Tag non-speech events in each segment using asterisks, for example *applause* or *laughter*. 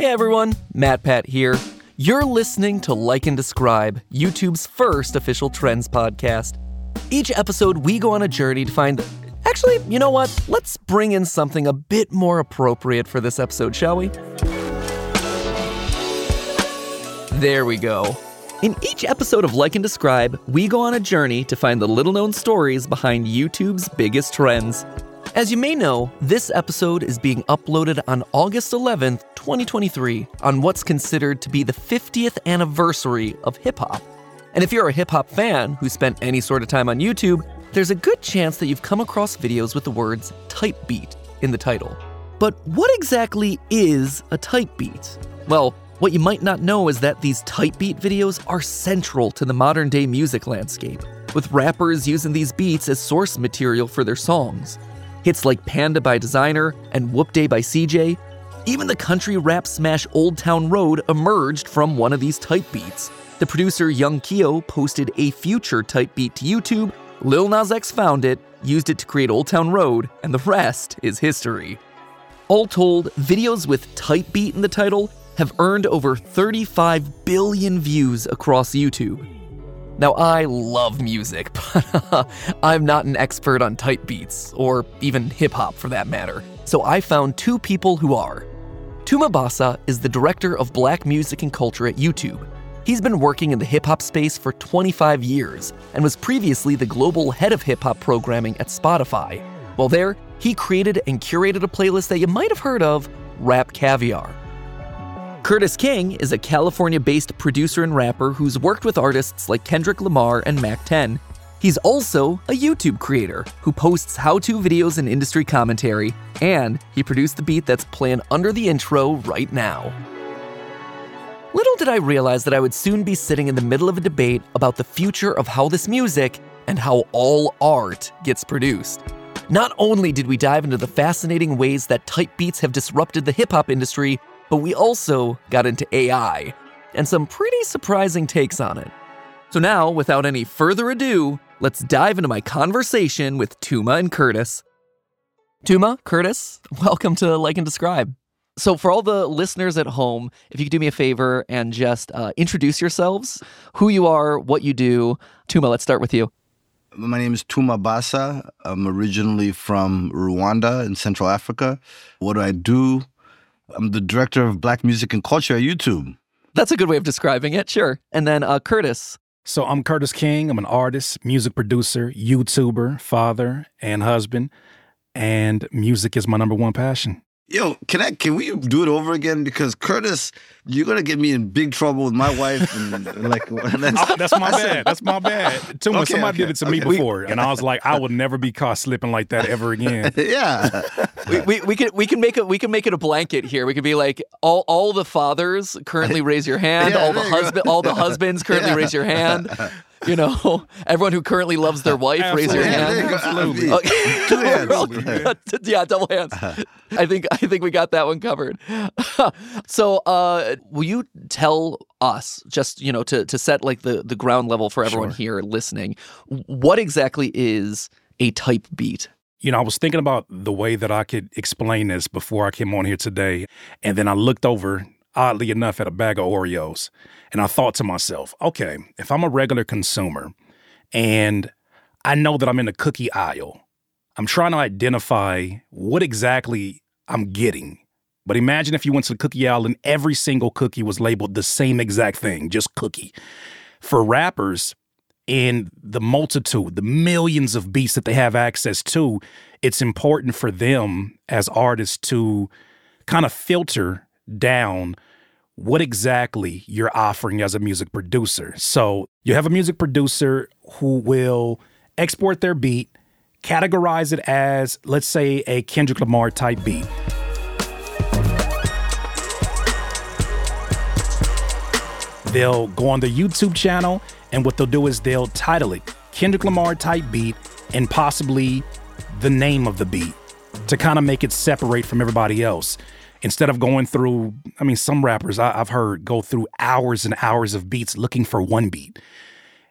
Hey everyone, MatPat here. You're listening to Like and Describe, YouTube's first official trends podcast. Each episode, we go on a journey to find. Actually, you know what? Let's bring in something a bit more appropriate for this episode, shall we? There we go. In each episode of Like and Describe, we go on a journey to find the little known stories behind YouTube's biggest trends. As you may know, this episode is being uploaded on August 11th, 2023, on what's considered to be the 50th anniversary of hip hop. And if you're a hip hop fan who spent any sort of time on YouTube, there's a good chance that you've come across videos with the words type beat in the title. But what exactly is a type beat? Well, what you might not know is that these type beat videos are central to the modern day music landscape, with rappers using these beats as source material for their songs. Hits like Panda by Desiigner and Whoopty by CJ. Even the country rap smash Old Town Road emerged from one of these type beats. The producer YoungKio posted a future type beat to YouTube. Lil Nas X found it, used it to create Old Town Road, and the rest is history. All told, videos with type beat in the title have earned over 35 billion views across YouTube. Now, I love music, *laughs* but uh, I'm not an expert on type beats, or even hip hop for that matter. So I found two people who are. Tuma Basa is the director of black music and culture at YouTube. He's been working in the hip hop space for 25 years and was previously the global head of hip hop programming at Spotify. While there, he created and curated a playlist that you might have heard of RapCaviar. Curtiss King is a California based producer and rapper who's worked with artists like Kendrick Lamar and Mack 10. He's also a YouTube creator who posts how to videos and industry commentary, and he produced the beat that's playing under the intro right now. Little did I realize that I would soon be sitting in the middle of a debate about the future of how this music and how all art gets produced. Not only did we dive into the fascinating ways that type beats have disrupted the hip hop industry, but we also got into AI and some pretty surprising takes on it. So now, without any further ado, let's dive into my conversation with Tuma and Curtiss. Tuma, Curtiss, *laughs* welcome to Like and Describe. So, for all the listeners at home, if you could do me a favor and just uh, introduce yourselves, who you are, what you do. Tuma, let's start with you. My name is Tuma Basa. I'm originally from Rwanda in Central Africa. What do I do? I'm the director of Black Music and Culture at YouTube. That's a good way of describing it, sure. And then uh, Curtiss. So I'm Curtiss King. I'm an artist, music producer, YouTuber, father, and husband. And music is my number one passion. Yo, can I can we do it over again? Because Curtiss, you're gonna get me in big trouble with my wife, and, and like *laughs* that's, that's my bad. That's my bad. Too much. Okay, somebody okay, did it to okay. me before, and I was like, I would never be caught slipping like that ever again. *laughs* yeah, we, we, we can we can make it we can make it a blanket here. We could be like all all the fathers currently raise your hand. Yeah, all the husband all the *laughs* husbands currently yeah. raise your hand. You know, *laughs* everyone who currently loves their wife, raise your hand. Absolutely. Okay. *laughs* Two hands. yeah, double hands. I think I think we got that one covered. *laughs* so, uh, will you tell us just you know to to set like the the ground level for everyone sure. here listening, what exactly is a type beat? You know, I was thinking about the way that I could explain this before I came on here today, and then I looked over oddly enough, at a bag of Oreos. And I thought to myself, okay, if I'm a regular consumer and I know that I'm in the cookie aisle, I'm trying to identify what exactly I'm getting. But imagine if you went to the cookie aisle and every single cookie was labeled the same exact thing, just cookie. For rappers, in the multitude, the millions of beats that they have access to, it's important for them as artists to kind of filter down what exactly you're offering as a music producer. So you have a music producer who will export their beat, categorize it as, let's say, a Kendrick Lamar type beat. They'll go on the YouTube channel, and what they'll do is they'll title it Kendrick Lamar type beat and possibly the name of the beat to kind of make it separate from everybody else instead of going through, I mean, some rappers I, have heard go through hours and hours of beats looking for one beat.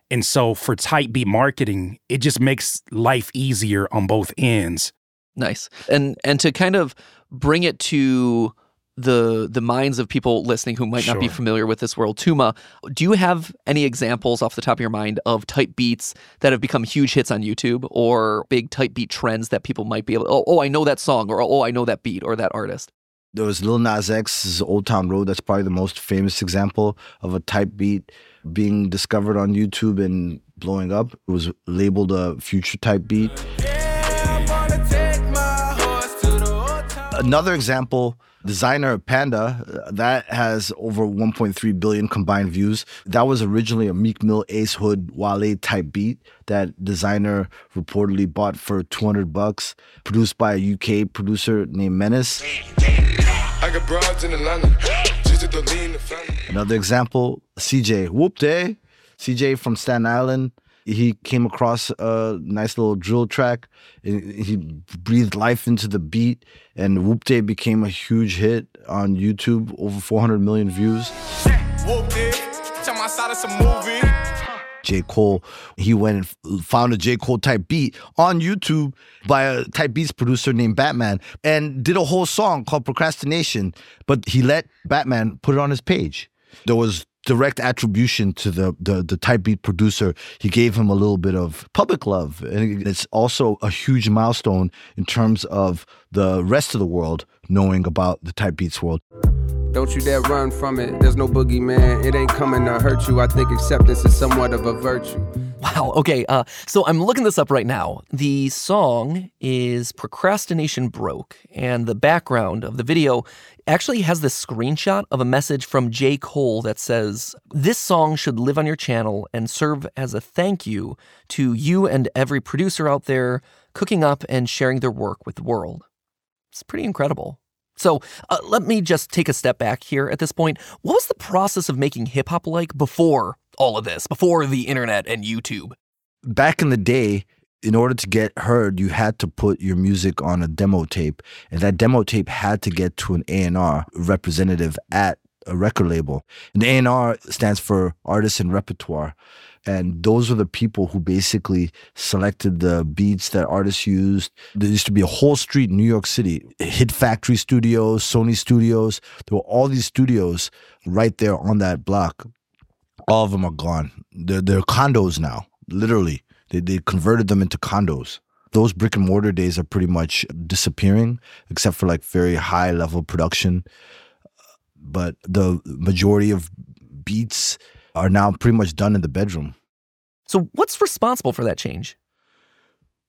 And so for type beat marketing, it just makes life easier on both ends. Nice. And and to kind of bring it to the the minds of people listening who might not be familiar with this world. Tuma, do you have any examples off the top of your mind of type beats that have become huge hits on YouTube or big type beat trends that people might be able? Oh, oh, I know that song, or oh, I know that beat or that artist. There was Lil Nas X's Old Town Road. That's probably the most famous example of a type beat being discovered on YouTube and blowing up. It was labeled a future type beat. Another example, Desiigner Panda, that has over 1.3 billion combined views. That was originally a Meek Mill Ace Hood Wale type beat that Desiigner reportedly bought for 200 bucks, produced by a UK producer named Menace. Another example, CJ Whoop eh? Day. CJ from Staten Island. He came across a nice little drill track. and He breathed life into the beat, and Whoopty became a huge hit on YouTube, over 400 million views. Whooped it. Tell my side of some movie. J. Cole, he went and found a J. Cole type beat on YouTube by a type beats producer named Batman and did a whole song called Procrastination, but he let Batman put it on his page. There was direct attribution to the, the the type beat producer. He gave him a little bit of public love. And it's also a huge milestone in terms of the rest of the world knowing about the type beats world. Don't you dare run from it. There's no boogeyman. It ain't coming to hurt you. I think acceptance is somewhat of a virtue. Wow. Okay. Uh, so I'm looking this up right now. The song is Procrastination Broke, and the background of the video actually has this screenshot of a message from J. Cole that says, This song should live on your channel and serve as a thank you to you and every producer out there cooking up and sharing their work with the world. It's pretty incredible. So uh, let me just take a step back here at this point. What was the process of making hip hop like before all of this, before the internet and YouTube? back in the day, in order to get heard, you had to put your music on a demo tape, and that demo tape had to get to an A&R representative at a record label. And A&R stands for Artists and Repertoire. And those were the people who basically selected the beats that artists used. There used to be a whole street in New York City, Hit Factory Studios, Sony Studios. There were all these studios right there on that block all of them are gone. They're, they're condos now, literally. They, they converted them into condos. Those brick and mortar days are pretty much disappearing, except for like very high level production. But the majority of beats are now pretty much done in the bedroom. So, what's responsible for that change?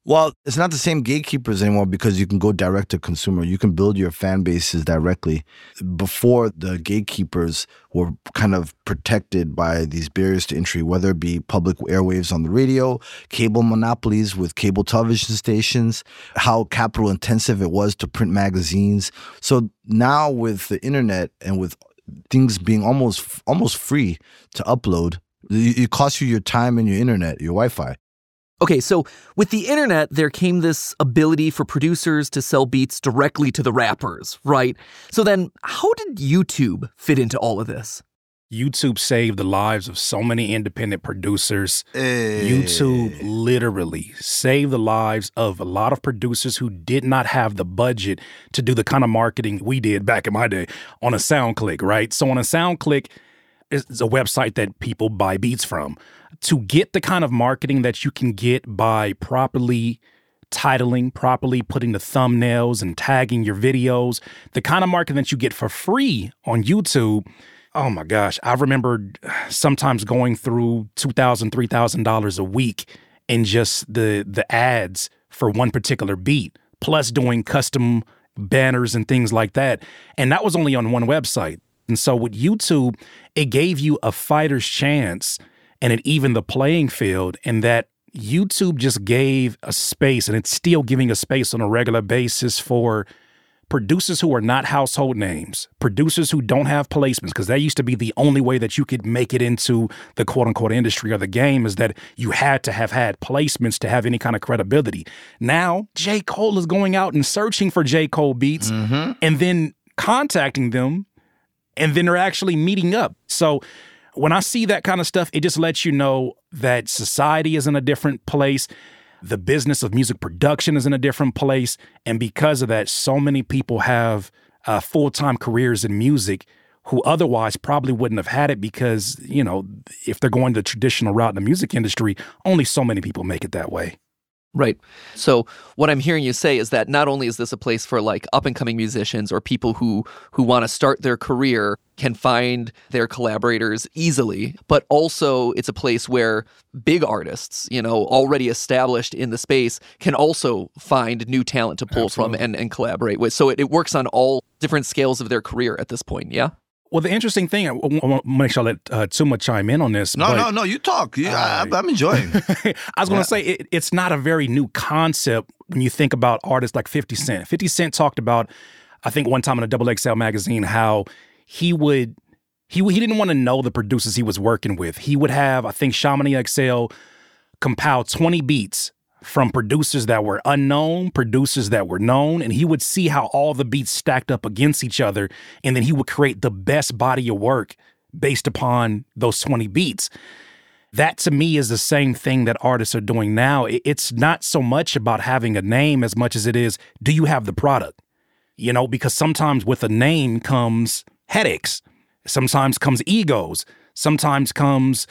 Well, it's not the same gatekeepers anymore because you can go direct to consumer. You can build your fan bases directly. Before, the gatekeepers were kind of protected by these barriers to entry, whether it be public airwaves on the radio, cable monopolies with cable television stations, how capital intensive it was to print magazines. So now with the internet and with things being almost almost free to upload, it costs you your time and your internet, your Wi-Fi. Okay, so with the internet, there came this ability for producers to sell beats directly to the rappers, right? So then, how did YouTube fit into all of this? YouTube saved the lives of so many independent producers. Eh. YouTube literally saved the lives of a lot of producers who did not have the budget to do the kind of marketing we did back in my day on a SoundClick, right? So on a SoundClick is a website that people buy beats from. To get the kind of marketing that you can get by properly titling, properly putting the thumbnails and tagging your videos, the kind of marketing that you get for free on YouTube. Oh my gosh, I remember sometimes going through $2,000, $3,000 a week in just the the ads for one particular beat, plus doing custom banners and things like that. And that was only on one website. And so with YouTube, it gave you a fighter's chance and it evened the playing field in that YouTube just gave a space and it's still giving a space on a regular basis for producers who are not household names, producers who don't have placements, because that used to be the only way that you could make it into the quote unquote industry or the game is that you had to have had placements to have any kind of credibility. Now, J. Cole is going out and searching for J. Cole beats mm-hmm. and then contacting them, and then they're actually meeting up. So, when I see that kind of stuff, it just lets you know that society is in a different place. The business of music production is in a different place. And because of that, so many people have uh, full time careers in music who otherwise probably wouldn't have had it because, you know, if they're going the traditional route in the music industry, only so many people make it that way. Right. So what I'm hearing you say is that not only is this a place for like up and coming musicians or people who who want to start their career can find their collaborators easily, but also it's a place where big artists, you know, already established in the space can also find new talent to pull Absolutely. from and, and collaborate with. So it, it works on all different scales of their career at this point, yeah? Well, the interesting thing, I want to make sure I let uh, Tuma chime in on this. No, no, no. You talk. You, I, I'm enjoying. *laughs* I was going to say it, it's not a very new concept when you think about artists like 50 Cent. 50 Cent talked about, I think one time in a XXL magazine, how he would he he didn't want to know the producers he was working with. He would have, I think, Sha Money XL compile 20 beats from producers that were unknown, producers that were known, and he would see how all the beats stacked up against each other, and then he would create the best body of work based upon those 20 beats. That to me is the same thing that artists are doing now. It's not so much about having a name as much as it is, do you have the product? You know, because sometimes with a name comes headaches, sometimes comes egos, sometimes comes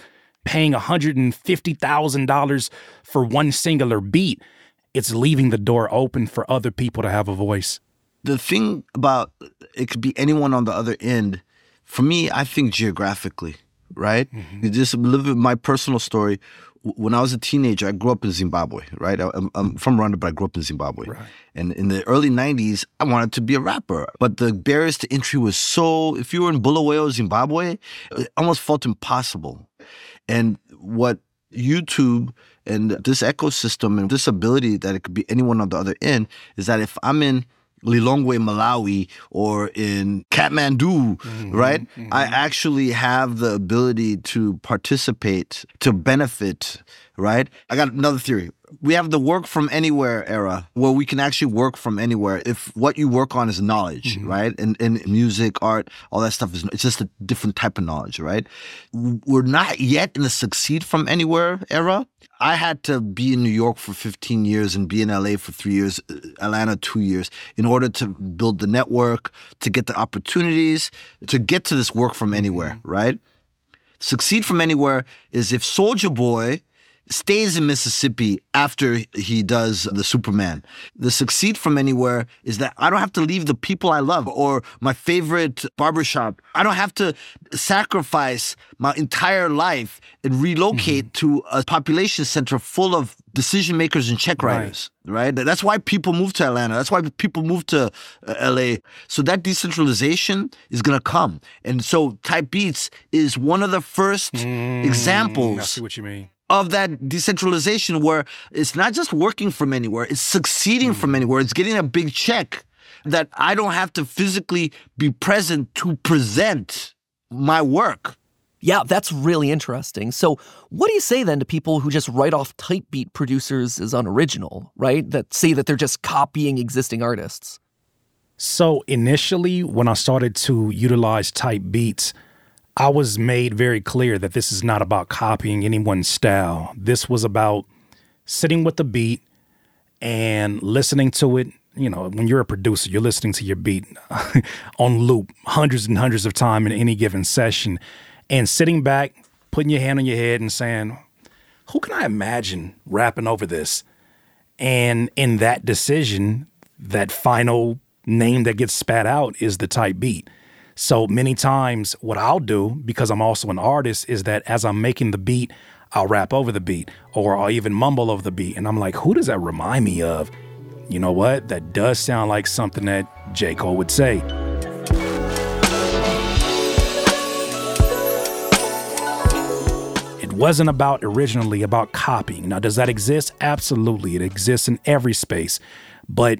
paying $150,000 for one singular beat. It's leaving the door open for other people to have a voice. the thing about it could be anyone on the other end. For me, I think geographically, right? Mm-hmm. Just a little bit my personal story. When I was a teenager, I grew up in Zimbabwe, right? I'm, I'm from Rwanda, but I grew up in Zimbabwe. And in the early 90s, I wanted to be a rapper. But the barriers to entry was so, if you were in Bulawayo, Zimbabwe, it almost felt impossible. And what YouTube and this ecosystem and this ability that it could be anyone on the other end is that if I'm in Lilongwe, Malawi, or in Kathmandu, mm-hmm. right? I mm-hmm. actually have the ability to participate, to benefit, right? I got another theory. We have the work from anywhere era where we can actually work from anywhere if what you work on is knowledge, right? And, and music, art, all that stuff is it's just a different type of knowledge, right? We're not yet in the succeed from anywhere era. I had to be in New York for 15 years and be in LA for three years, uh, Atlanta two years, in order to build the network, to get the opportunities, to get to this work from anywhere, right? Succeed from anywhere is if Soulja Boy stays in Mississippi after he does the Superman. The succeed from anywhere is that I don't have to leave the people I love or my favorite barbershop. I don't have to sacrifice my entire life and relocate to a population center full of decision makers and check writers, right? That's why people move to Atlanta. That's why people move to uh, LA. So that decentralization is going to come. And so Type Beats is one of the first I examples see what you mean. Of that decentralization where it's not just working from anywhere, it's succeeding from mm-hmm. anywhere. It's getting a big check that I don't have to physically be present to present my work. Yeah, that's really interesting. So, what do you say then to people who just write off type beat producers as unoriginal, right? That say that they're just copying existing artists? So initially, when I started to utilize type beats, I was made very clear that this is not about copying anyone's style. This was about sitting with the beat and listening to it. You know, when you're a producer, you're listening to your beat *laughs* on loop hundreds and hundreds of times in any given session and sitting back, putting your hand on your head and saying, who can I imagine rapping over this? And in that decision, that final name that gets spat out is the type beat. So many times, what I'll do, because I'm also an artist, is that as I'm making the beat, I'll rap over the beat or I'll even mumble over the beat. And I'm like, who does that remind me of? You know what? That does sound like something that J. Cole would say. It wasn't about originally about copying. Now, does that exist? Absolutely. It exists in every space. But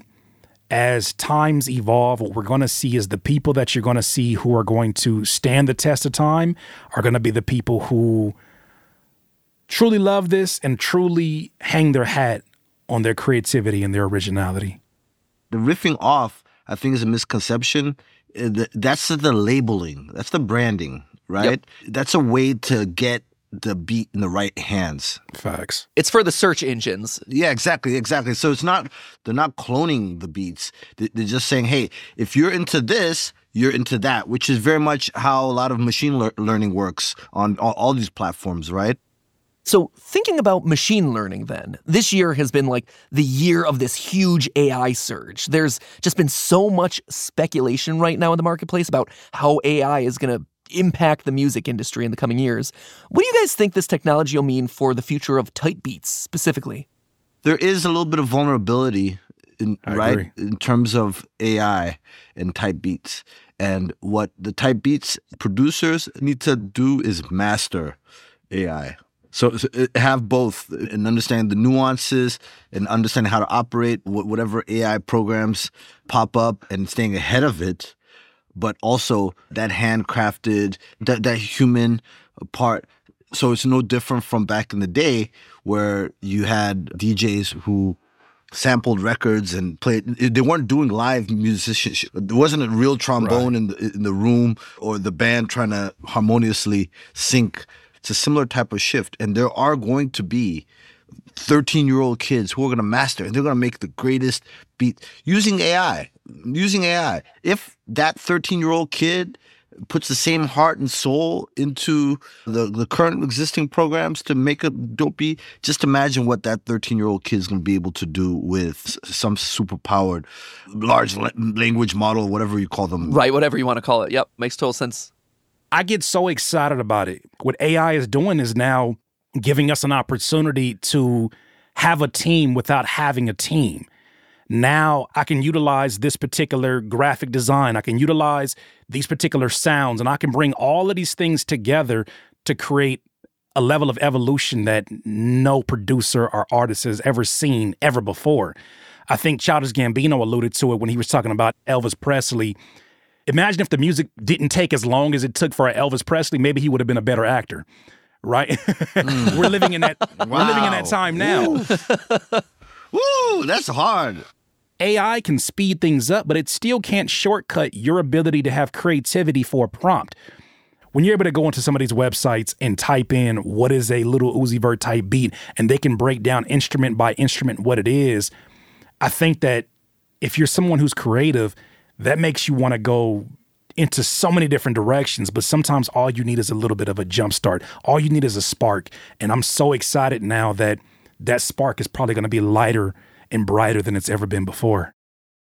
as times evolve, what we're going to see is the people that you're going to see who are going to stand the test of time are going to be the people who truly love this and truly hang their hat on their creativity and their originality. The riffing off, I think, is a misconception. Uh, That's the labeling, that's the branding, right? That's a way to get the beat in the right hands. Facts. It's for the search engines. Yeah, exactly, exactly. So it's not they're not cloning the beats. They- They're just saying, hey, if you're into this, you're into that, which is very much how a lot of machine lear- learning works on all, all these platforms, right? So, thinking about machine learning, then, this year has been like the year of this huge AI surge. There's just been so much speculation right now in the marketplace about how AI is going to impact the music industry in the coming years. What do you guys think this technology will mean for the future of type beats specifically? There is a little bit of vulnerability, in, right, agree. in terms of AI and type beats. And what the type beats producers need to do is master AI. So, so uh, have both and understand the nuances and understand how to operate whatever AI programs pop up and staying ahead of it, but also that handcrafted, that that human part. So it's no different from back in the day where you had DJs who sampled records and played. They weren't doing live musicianship. There wasn't a real trombone in the in the room or the band trying to harmoniously sync. It's a similar type of shift, and there are going to be 13 year old kids who are going to master and they're going to make the greatest beat using AI. Using AI. If that 13 year old kid puts the same heart and soul into the, the current existing programs to make a dopey, just imagine what that 13 year old kid is going to be able to do with some super powered large la- language model, whatever you call them. Right, whatever you want to call it. Yep, makes total sense. I get so excited about it. What AI is doing is now giving us an opportunity to have a team without having a team. Now I can utilize this particular graphic design, I can utilize these particular sounds, and I can bring all of these things together to create a level of evolution that no producer or artist has ever seen ever before. I think Childish Gambino alluded to it when he was talking about Elvis Presley imagine if the music didn't take as long as it took for Elvis Presley, maybe he would have been a better actor. Right? Mm. *laughs* we're living in that we're living in that time now. Woo, *laughs* that's hard. AI can speed things up, but it still can't shortcut your ability to have creativity for a prompt. When you're able to go into some of these websites and type in what is a Lil Uzi Vert type beat, and they can break down instrument by instrument what it is, I think that if you're someone who's creative, that makes you want to go into so many different directions. But sometimes all you need is a little bit of a jump start. All you need is a spark. And I'm so excited now that that spark is probably going to be lighter and brighter than it's ever been before.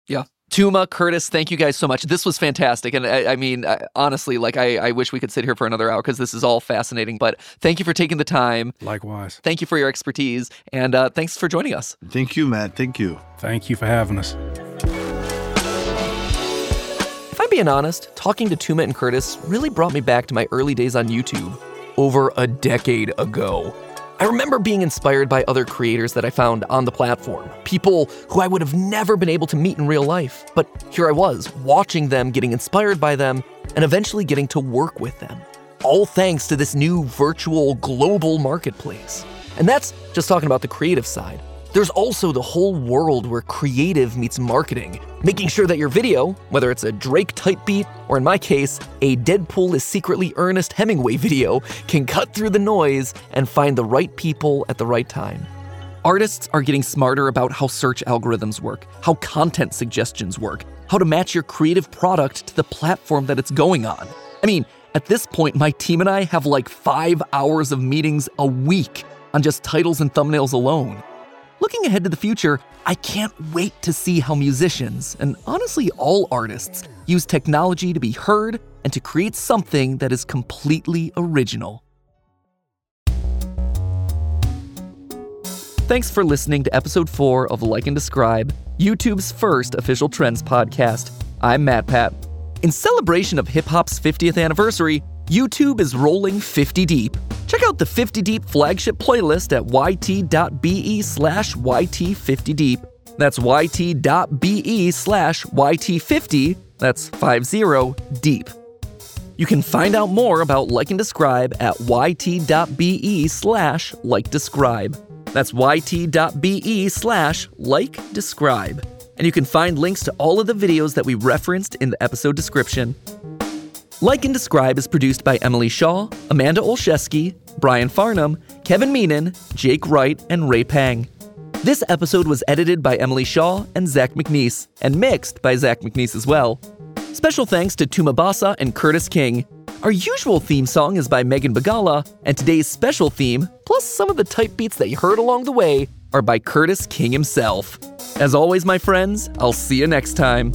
Yeah. Tuma, Curtiss, thank you guys so much. This was fantastic. And I, I mean, I, honestly, like, I, I wish we could sit here for another hour because this is all fascinating. But thank you for taking the time. Likewise. Thank you for your expertise. And uh, thanks for joining us. Thank you, Matt. Thank you. Thank you for having us. If I'm being honest, talking to Tuma and Curtiss really brought me back to my early days on YouTube over a decade ago. I remember being inspired by other creators that I found on the platform, people who I would have never been able to meet in real life. But here I was, watching them, getting inspired by them, and eventually getting to work with them. All thanks to this new virtual global marketplace. And that's just talking about the creative side. There's also the whole world where creative meets marketing, making sure that your video, whether it's a Drake type beat or in my case, a Deadpool is secretly Ernest Hemingway video, can cut through the noise and find the right people at the right time. Artists are getting smarter about how search algorithms work, how content suggestions work, how to match your creative product to the platform that it's going on. I mean, at this point, my team and I have like five hours of meetings a week on just titles and thumbnails alone. Looking ahead to the future, I can't wait to see how musicians, and honestly all artists, use technology to be heard and to create something that is completely original. Thanks for listening to episode 4 of Like and Describe, YouTube's first official trends podcast. I'm MatPat. In celebration of hip hop's 50th anniversary, YouTube is rolling 50 deep. The 50 Deep flagship playlist at yt.be slash yt50deep. That's yt.be slash yt50, that's 50 deep. You can find out more about Like and Describe at yt.be slash like describe. That's yt.be slash like describe. And you can find links to all of the videos that we referenced in the episode description. Like and Describe is produced by Emily Shaw, Amanda Olszewski, Brian Farnham, Kevin Meenan, Jake Wright, and Ray Pang. This episode was edited by Emily Shaw and Zach McNeese, and mixed by Zach McNeese as well. Special thanks to Tuma Basa and Curtiss King. Our usual theme song is by Megan Bagala, and today's special theme, plus some of the type beats that you heard along the way, are by Curtiss King himself. As always, my friends, I'll see you next time.